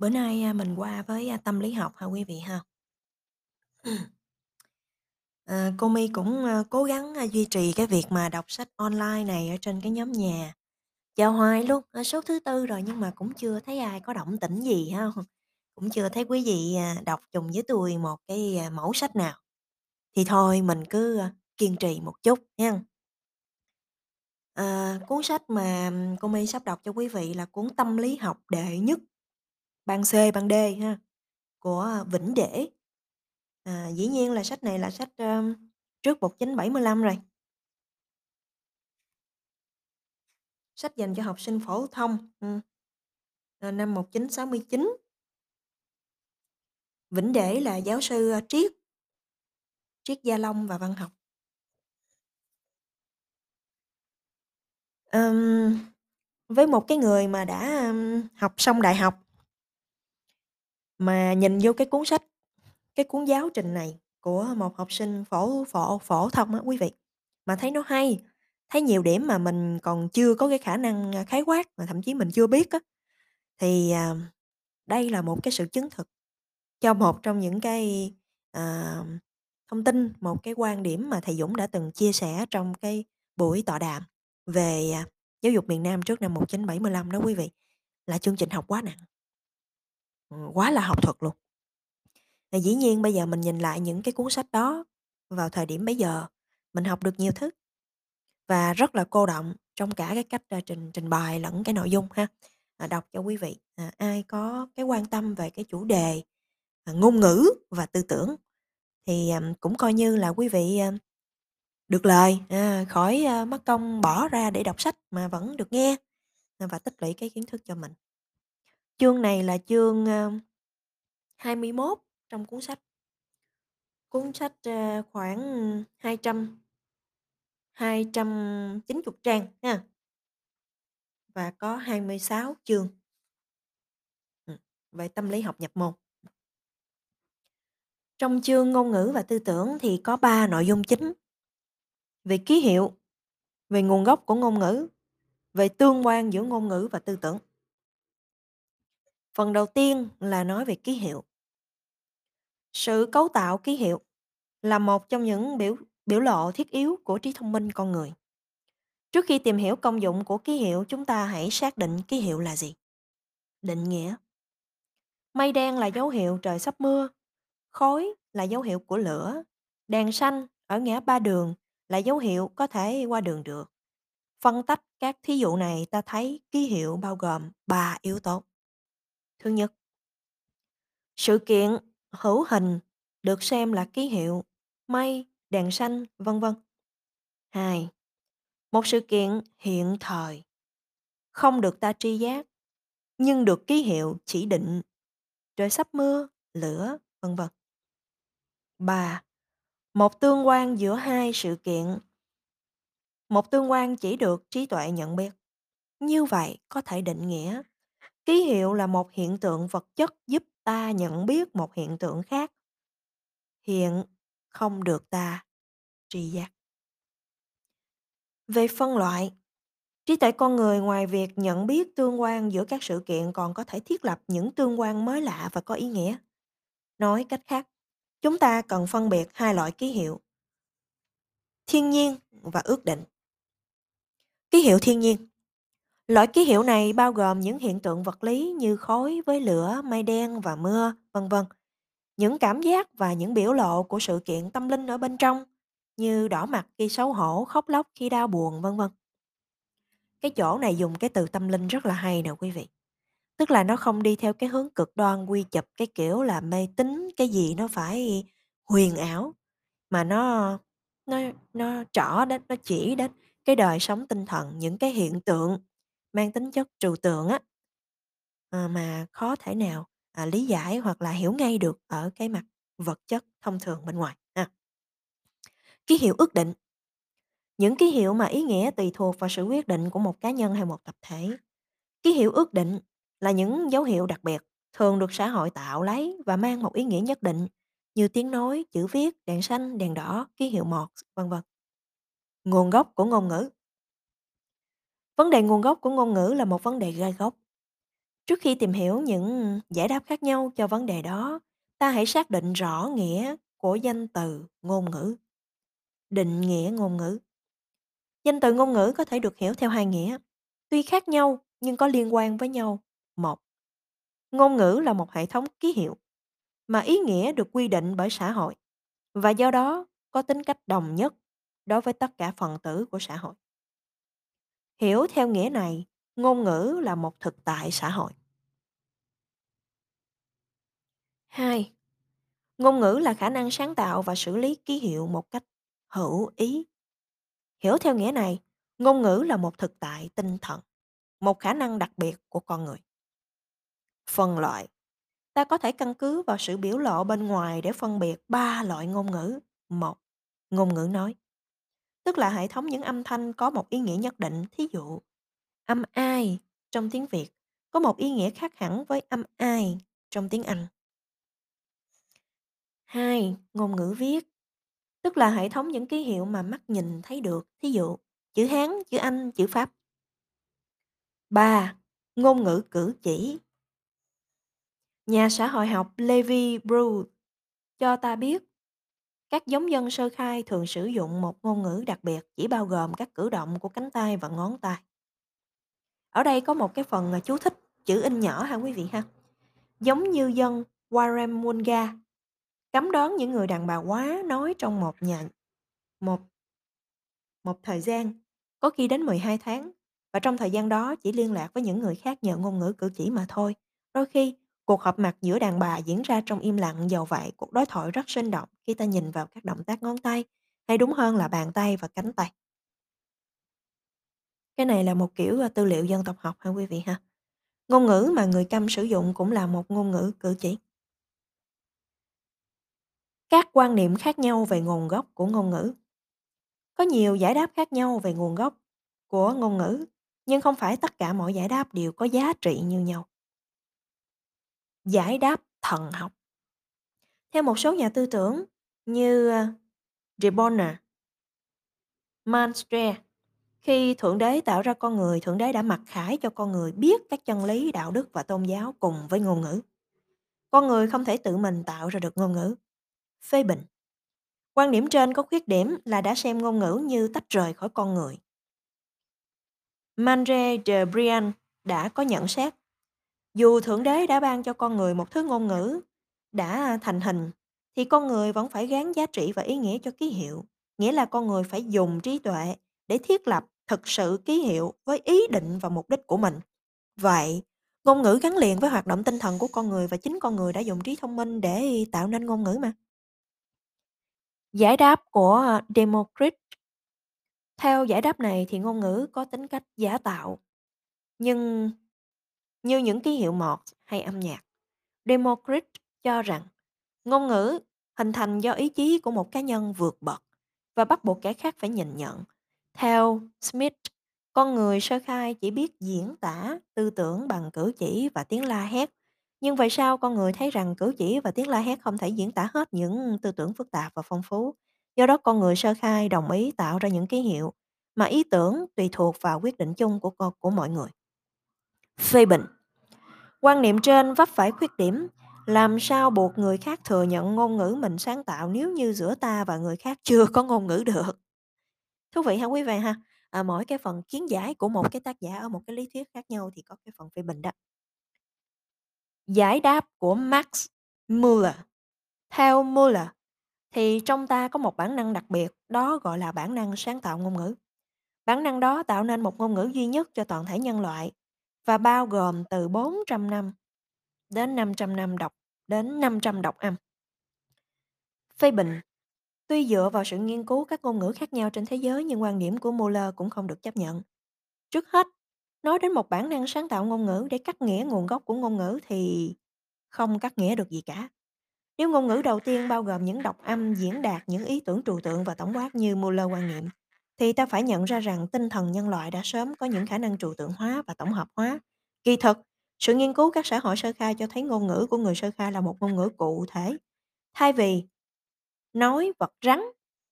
Bữa nay, a, mình qua với, a, tâm lý học ha quý vị ha. Ờ, cô My cũng, ơ, cố gắng, a, duy trì cái việc mà đọc sách online này ở trên cái nhóm nhà, chào hoài luôn, số thứ Tư rồi nhưng mà cũng chưa thấy ai có động tĩnh gì ha, cũng chưa thấy quý vị, à, đọc chung với tui một cái, a, mẩu sách nào. Thì thôi mình cứ, kiên trì một chút hen. Ờ, cuốn sách mà, cô My sắp đọc cho quý vị là cuốn Tâm lý học đệ nhất, ban C, ban D ha, của à, Vĩnh Để. À, dĩ nhiên là sách này là sách, um, trước 1975 rồi. Sách dành cho học sinh phổ thông, ừ. ờ, năm 1969. Vĩnh Để là giáo sư, ờ, triết. Triết Gia Long và văn học. Um, với một cái người mà đã, um, học xong đại học mà nhìn vô cái cuốn sách, cái cuốn giáo trình này của một học sinh phổ phổ phổ thông á quý vị, mà thấy nó hay, thấy nhiều điểm mà mình còn chưa có cái khả năng, à, khái quát, mà thậm chí mình chưa biết á, thì, à, đây là một cái sự chứng thực cho một trong những cái, ờ, thông tin, một cái quan điểm mà thầy Dũng đã từng chia sẻ trong cái buổi tọa đàm về, à, giáo dục miền Nam trước năm 1975 đó quý vị, là chương trình học quá nặng. Ừm, quá là học thuật luôn. Và dĩ nhiên bây giờ mình nhìn lại những cái cuốn sách đó vào thời điểm bấy giờ, mình học được nhiều thứ và rất là cô đọng trong cả cái cách, a, trình trình bày lẫn cái nội dung ha. À, đọc cho quý vị, à, ai có cái quan tâm về cái chủ đề, à, ngôn ngữ và tư tưởng thì, ừm, cũng coi như là quý vị, à, được lời, à, khỏi, a, mất công bỏ ra để đọc sách mà vẫn được nghe, à, và tích lũy cái kiến thức cho mình. Chương này là chương, ờ, ơ, 21 trong cuốn sách. Cuốn sách, ơ, khoảng, 200 290 trang ha. Và có 26 chương. Ừm, về tâm lý học nhập môn. Trong chương ngôn ngữ và tư tưởng thì có 3 nội dung chính. Về ký hiệu, về nguồn gốc của ngôn ngữ, về tương quan giữa ngôn ngữ và tư tưởng. Phần đầu tiên là nói về ký hiệu. Sự cấu tạo ký hiệu là một trong những biểu biểu lộ thiết yếu của trí thông minh con người. Trước khi tìm hiểu công dụng của ký hiệu, chúng ta hãy xác định ký hiệu là gì. Định nghĩa. Mây đen là dấu hiệu trời sắp mưa, khói là dấu hiệu của lửa, đèn xanh ở ngã ba đường là dấu hiệu có thể qua đường được. Phân tách các thí dụ này ta thấy ký hiệu bao gồm 3 yếu tố. Thứ nhất, sự kiện hữu hình được xem là ký hiệu, mây, đèn xanh, vân vân. 2. Một sự kiện hiện thời, không được ta tri giác, nhưng được ký hiệu chỉ định, trời sắp mưa, lửa, vân vân. 3. Một tương quan giữa hai sự kiện. Một tương quan chỉ được trí tuệ nhận biết. Như vậy có thể định nghĩa, ký hiệu là một hiện tượng vật chất giúp ta nhận biết một hiện tượng khác. Hiện không được ta tri giác. Về phân loại, trí tuệ con người ngoài việc nhận biết tương quan giữa các sự kiện còn có thể thiết lập những tương quan mới lạ và có ý nghĩa. Nói cách khác, chúng ta cần phân biệt hai loại ký hiệu. Thiên nhiên và ước định. Ký hiệu thiên nhiên. Loại ký hiệu này bao gồm những hiện tượng vật lý như khói với lửa, mây đen và mưa, vân vân. Những cảm giác và những biểu lộ của sự kiện tâm linh ở bên trong như đỏ mặt khi xấu hổ, khóc lóc khi đau buồn, vân vân. Cái chỗ này dùng cái từ tâm linh rất là hay nè quý vị. Tức là nó không đi theo cái hướng cực đoan quy chụp cái kiểu là mê tín cái gì nó phải huyền ảo, mà nó nó nó trỏ đến, nó chỉ đến cái đời sống tinh thần, những cái hiện tượng mang tính chất trừu tượng á. Ờ, mà khó thể nào, à, lý giải hoặc là hiểu ngay được ở cái mặt vật chất thông thường bên ngoài ha. Ký hiệu ước định. Những ký hiệu mà ý nghĩa tùy thuộc vào sự quyết định của một cá nhân hay một tập thể. Ký hiệu ước định là những dấu hiệu đặc biệt, thường được xã hội tạo lấy và mang một ý nghĩa nhất định như tiếng nói, chữ viết, đèn xanh, đèn đỏ, ký hiệu Morse, vân vân. Nguồn gốc của ngôn ngữ. Vấn đề nguồn gốc của ngôn ngữ là một vấn đề gai góc. Trước khi tìm hiểu những giải đáp khác nhau cho vấn đề đó, ta hãy xác định rõ nghĩa của danh từ ngôn ngữ. Định nghĩa ngôn ngữ. Danh từ ngôn ngữ có thể được hiểu theo hai nghĩa, tuy khác nhau nhưng có liên quan với nhau. Một, ngôn ngữ là một hệ thống ký hiệu mà ý nghĩa được quy định bởi xã hội và do đó có tính cách đồng nhất đối với tất cả phần tử của xã hội. Hiểu theo nghĩa này, ngôn ngữ là một thực tại xã hội. 2. Ngôn ngữ là khả năng sáng tạo và xử lý ký hiệu một cách hữu ý. Hiểu theo nghĩa này, ngôn ngữ là một thực tại tinh thần, một khả năng đặc biệt của con người. Phân loại Ta có thể căn cứ vào sự biểu lộ bên ngoài để phân biệt ba loại ngôn ngữ. Một, ngôn ngữ nói, tức là hệ thống những âm thanh có một ý nghĩa nhất định. Thí dụ, âm ai trong tiếng Việt có một ý nghĩa khác hẳn với âm ai trong tiếng Anh. Hai, ngôn ngữ viết, tức là hệ thống những ký hiệu mà mắt nhìn thấy được. Thí dụ, chữ Hán, chữ Anh, chữ Pháp. Ba, ngôn ngữ cử chỉ, Nhà xã hội học Levi Bruce cho ta biết, các giống dân sơ khai thường sử dụng một ngôn ngữ đặc biệt chỉ bao gồm các cử động của cánh tay và ngón tay. Ở đây có một cái phần chú thích chữ in nhỏ ha quý vị ha. Giống như dân Warramunga cấm đoán những người đàn bà quá nói trong một nhà một một thời gian, có khi đến 12 tháng và trong thời gian đó chỉ liên lạc với những người khác nhờ ngôn ngữ cử chỉ mà thôi. Đôi khi Cuộc họp mặt giữa đàn bà diễn ra trong im lặng dầu vậy cuộc đối thoại rất sinh động khi ta nhìn vào các động tác ngón tay, hay đúng hơn là bàn tay và cánh tay. Cái này là một kiểu, à, tư liệu dân tộc học ha quý vị ha. Ngôn ngữ mà người câm sử dụng cũng là một ngôn ngữ cử chỉ. Các quan niệm khác nhau về nguồn gốc của ngôn ngữ. Có nhiều giải đáp khác nhau về nguồn gốc của ngôn ngữ, nhưng không phải tất cả mọi giải đáp đều có giá trị như nhau. Giải đáp thần học. Theo một số nhà tư tưởng như, ờ, De Bonner, Manstre, khi Thượng Đế tạo ra con người, Thượng Đế đã mặc khải cho con người biết các chân lý, đạo đức và tôn giáo cùng với ngôn ngữ. Con người không thể tự mình tạo ra được ngôn ngữ. Phê bình. Quan điểm trên có khuyết điểm là đã xem ngôn ngữ như tách rời khỏi con người. Mandre de Brian đã có nhận xét dù Thượng Đế đã ban cho con người một thứ ngôn ngữ đã thành hình, thì con người vẫn phải gán giá trị và ý nghĩa cho ký hiệu, nghĩa là con người phải dùng trí tuệ để thiết lập thực sự ký hiệu với ý định và mục đích của mình. Vậy, ngôn ngữ gắn liền với hoạt động tinh thần của con người và chính con người đã dùng trí thông minh để tạo nên ngôn ngữ mà. Giải đáp của Democritus Theo giải đáp này thì ngôn ngữ có tính cách giả tạo, nhưng như những ký hiệu mọt hay âm nhạc. Democrit cho rằng ngôn ngữ hình thành do ý chí của một cá nhân vượt bậc và bắt buộc kẻ khác phải nhìn nhận. Theo Smith, con người sơ khai chỉ biết diễn tả tư tưởng bằng cử chỉ và tiếng la hét. Nhưng vậy sao con người thấy rằng cử chỉ và tiếng la hét không thể diễn tả hết những tư tưởng phức tạp và phong phú? Do đó con người sơ khai đồng ý tạo ra những ký hiệu mà ý tưởng tùy thuộc vào quyết định chung của của mọi người. Phê bình Quan niệm trên vấp phải khuyết điểm, làm sao buộc người khác thừa nhận ngôn ngữ mình sáng tạo nếu như giữa ta và người khác chưa có ngôn ngữ được. Thú vị ha quý vị ha? À, mỗi cái phần kiến giải của một cái tác giả ở một cái lý thuyết khác nhau thì có cái phần phê bình đó. Giải đáp của Max Muller. Theo Muller, thì trong ta có một bản năng đặc biệt, đó gọi là bản năng sáng tạo ngôn ngữ. Bản năng đó tạo nên một ngôn ngữ duy nhất cho toàn thể nhân loại và bao gồm từ 400 năm đến 500 năm đọc đến 500 đọc âm. Phê bình Tuy dựa vào sự nghiên cứu các ngôn ngữ khác nhau trên thế giới nhưng quan điểm của Muller cũng không được chấp nhận. Trước hết, nói đến một bản năng sáng tạo ngôn ngữ để cắt nghĩa nguồn gốc của ngôn ngữ thì không cắt nghĩa được gì cả. Nếu ngôn ngữ đầu tiên bao gồm những đọc âm diễn đạt những ý tưởng trừu tượng và tổng quát như Muller quan niệm, thì ta phải nhận ra rằng tinh thần nhân loại đã sớm có những khả năng trừu tượng hóa và tổng hợp hóa. Kỳ thực, sự nghiên cứu các xã hội sơ khai cho thấy ngôn ngữ của người sơ khai là một ngôn ngữ cụ thể. Thay vì nói vật rắn,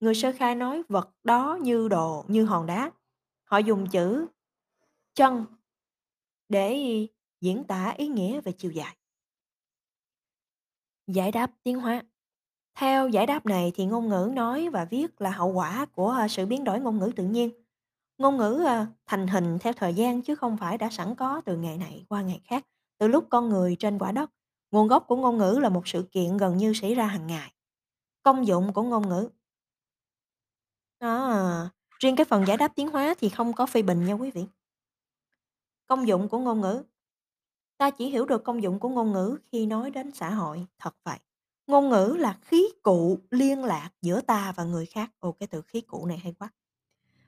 người sơ khai nói vật đó như đồ, như hòn đá. Họ dùng chữ chân để diễn tả ý nghĩa về chiều dài. Giải đáp tiến hóa theo giải đáp này thì ngôn ngữ nói và viết là hậu quả của ờ, sự biến đổi ngôn ngữ tự nhiên. Ngôn ngữ ờ, thành hình theo thời gian chứ không phải đã sẵn có từ ngày này qua ngày khác, từ lúc con người trên quả đất. Nguồn gốc của ngôn ngữ là một sự kiện gần như xảy ra hàng ngày. Công dụng của ngôn ngữ À, riêng cái phần giải đáp tiến hóa thì không có phê bình nha quý vị. Công dụng của ngôn ngữ Ta chỉ hiểu được công dụng của ngôn ngữ khi nói đến xã hội, thật vậy. Ngôn ngữ là khí cụ liên lạc giữa ta và người khác. Ồ, cái từ khí cụ này hay quá.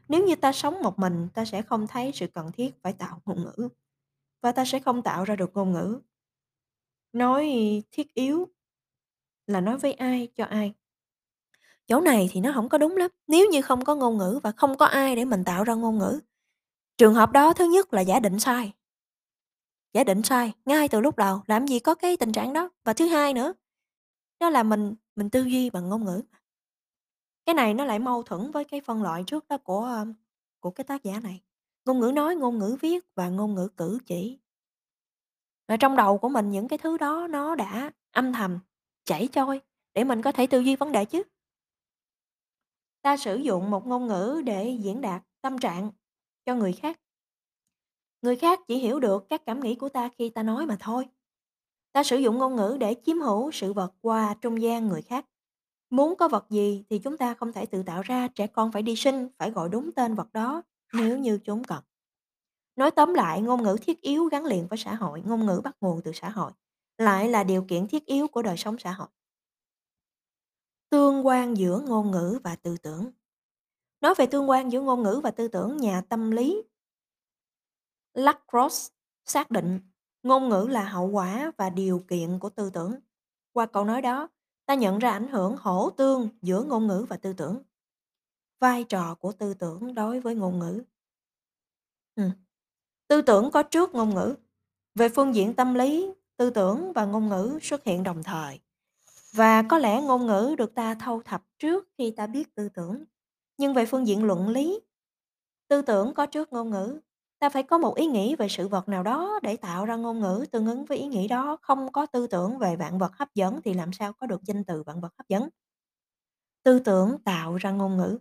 Nếu như ta sống một mình, ta sẽ không thấy sự cần thiết phải tạo ngôn ngữ. Và ta sẽ không tạo ra được ngôn ngữ. Nói thiết yếu là nói với ai, cho ai. Chỗ này thì nó không có đúng lắm. Nếu như không có ngôn ngữ và không có ai để mình tạo ra ngôn ngữ, trường hợp đó thứ nhất là giả định sai. Giả định sai ngay từ lúc đầu, làm gì có cái tình trạng đó. Và thứ hai nữa, đó là mình mình tư duy bằng ngôn ngữ. Cái này nó lại mâu thuẫn với cái phân loại trước đó của, của cái tác giả này. Ngôn ngữ nói, ngôn ngữ viết và ngôn ngữ cử chỉ. Và trong đầu của mình những cái thứ đó nó đã âm thầm chảy trôi để mình có thể tư duy vấn đề chứ. Ta sử dụng một ngôn ngữ để diễn đạt tâm trạng cho người khác. Người khác chỉ hiểu được các cảm nghĩ của ta khi ta nói mà thôi. Ta sử dụng ngôn ngữ để chiếm hữu sự vật qua trung gian người khác. Muốn có vật gì thì chúng ta không thể tự tạo ra, trẻ con phải đi sinh, phải gọi đúng tên vật đó nếu như chúng cần. Nói tóm lại, ngôn ngữ thiết yếu gắn liền với xã hội, ngôn ngữ bắt nguồn từ xã hội, lại là điều kiện thiết yếu của đời sống xã hội. Tương quan giữa ngôn ngữ và tư tưởng Nói về tương quan giữa ngôn ngữ và tư tưởng, nhà tâm lý Lacrosse xác định ngôn ngữ là hậu quả và điều kiện của tư tưởng. Qua câu nói đó, ta nhận ra ảnh hưởng hỗ tương giữa ngôn ngữ và tư tưởng. Vai trò của tư tưởng đối với ngôn ngữ. Ừ. Tư tưởng có trước ngôn ngữ. Về phương diện tâm lý, tư tưởng và ngôn ngữ xuất hiện đồng thời. Và có lẽ ngôn ngữ được ta thâu thập trước khi ta biết tư tưởng. Nhưng về phương diện luận lý, tư tưởng có trước ngôn ngữ. Ta phải có một ý nghĩ về sự vật nào đó để tạo ra ngôn ngữ tương ứng với ý nghĩ đó. Không có tư tưởng về vạn vật hấp dẫn thì làm sao có được danh từ vạn vật hấp dẫn. Tư tưởng tạo ra ngôn ngữ.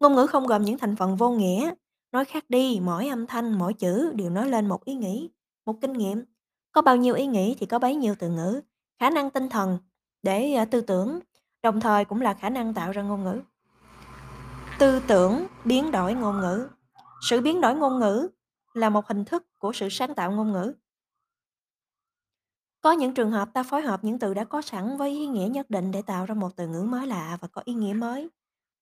Ngôn ngữ không gồm những thành phần vô nghĩa. Nói khác đi, mỗi âm thanh, mỗi chữ đều nói lên một ý nghĩ, một kinh nghiệm. Có bao nhiêu ý nghĩ thì có bấy nhiêu từ ngữ. Khả năng tinh thần để ờ, tư tưởng, đồng thời cũng là khả năng tạo ra ngôn ngữ. Tư tưởng biến đổi ngôn ngữ. Sự biến đổi ngôn ngữ là một hình thức của sự sáng tạo ngôn ngữ. Có những trường hợp ta phối hợp những từ đã có sẵn với ý nghĩa nhất định để tạo ra một từ ngữ mới lạ và có ý nghĩa mới.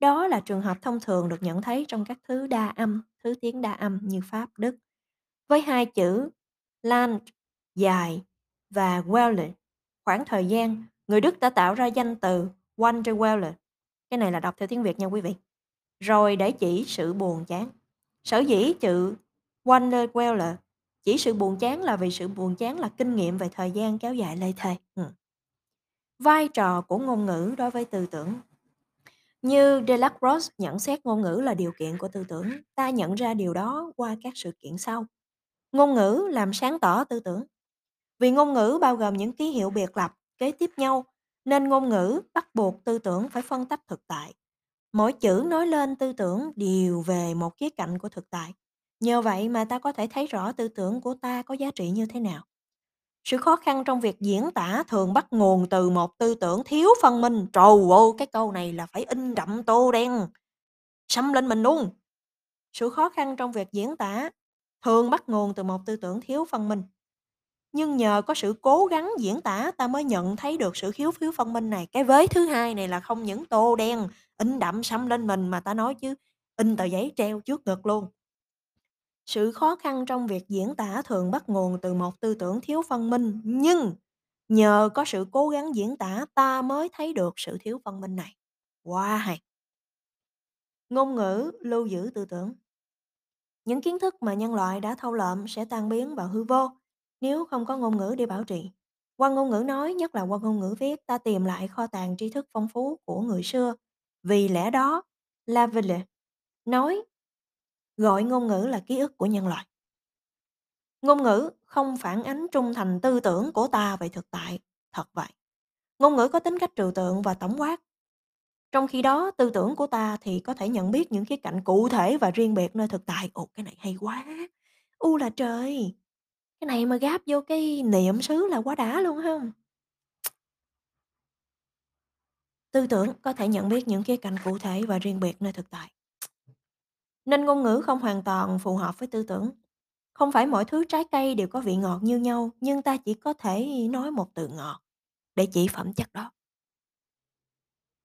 Đó là trường hợp thông thường được nhận thấy trong các thứ đa âm, thứ tiếng đa âm như Pháp, Đức. Với hai chữ Land, dài và Welle, khoảng thời gian, người Đức đã tạo ra danh từ Wanderwelle. Cái này là đọc theo tiếng Việt nha quý vị. Rồi để chỉ sự buồn chán. Sở dĩ chữ Wanderwelle chỉ sự buồn chán là vì sự buồn chán là kinh nghiệm về thời gian kéo dài lê thề. Ừ. Vai trò của ngôn ngữ đối với tư tưởng như Delacroix nhận xét ngôn ngữ là điều kiện của tư tưởng, ta nhận ra điều đó qua các sự kiện sau. Ngôn ngữ làm sáng tỏ tư tưởng. Vì ngôn ngữ bao gồm những ký hiệu biệt lập, kế tiếp nhau, nên ngôn ngữ bắt buộc tư tưởng phải phân tách thực tại. Mỗi chữ nói lên tư tưởng đều về một khía cạnh của thực tại. Nhờ vậy mà ta có thể thấy rõ tư tưởng của ta có giá trị như thế nào. Sự khó khăn trong việc diễn tả thường bắt nguồn từ một tư tưởng thiếu phân minh. Trời ơi, cái câu này là phải in đậm tô đen, xăm lên mình luôn. Sự khó khăn trong việc diễn tả thường bắt nguồn từ một tư tưởng thiếu phân minh. Nhưng nhờ có sự cố gắng diễn tả ta mới nhận thấy được sự thiếu phiếu phân minh này. Cái vế thứ hai này là không những tô đen, in đậm sẫm lên mình mà ta nói chứ in tờ giấy treo trước ngực luôn. Sự khó khăn trong việc diễn tả thường bắt nguồn từ một tư tưởng thiếu phân minh, nhưng nhờ có sự cố gắng diễn tả ta mới thấy được sự thiếu phân minh này. Wow hay! Ngôn ngữ lưu giữ tư tưởng. Những kiến thức mà nhân loại đã thâu lợm sẽ tan biến vào hư vô nếu không có ngôn ngữ để bảo trì. Qua ngôn ngữ nói, nhất là qua ngôn ngữ viết, ta tìm lại kho tàng tri thức phong phú của người xưa. Vì lẽ đó, Laville nói Gọi ngôn ngữ là ký ức của nhân loại. Ngôn ngữ không phản ánh trung thành tư tưởng của ta về thực tại. Thật vậy. Ngôn ngữ có tính cách trừu tượng và tổng quát. Trong khi đó, tư tưởng của ta thì có thể nhận biết những khía cạnh cụ thể và riêng biệt nơi thực tại. Ồ, cái này hay quá! U là trời! Cái này mà gáp vô cái niệm xứ là quá đã luôn không? Tư tưởng có thể nhận biết những khía cạnh cụ thể và riêng biệt nơi thực tại. Nên ngôn ngữ không hoàn toàn phù hợp với tư tưởng. Không phải mọi thứ trái cây đều có vị ngọt như nhau, nhưng ta chỉ có thể nói một từ ngọt để chỉ phẩm chất đó.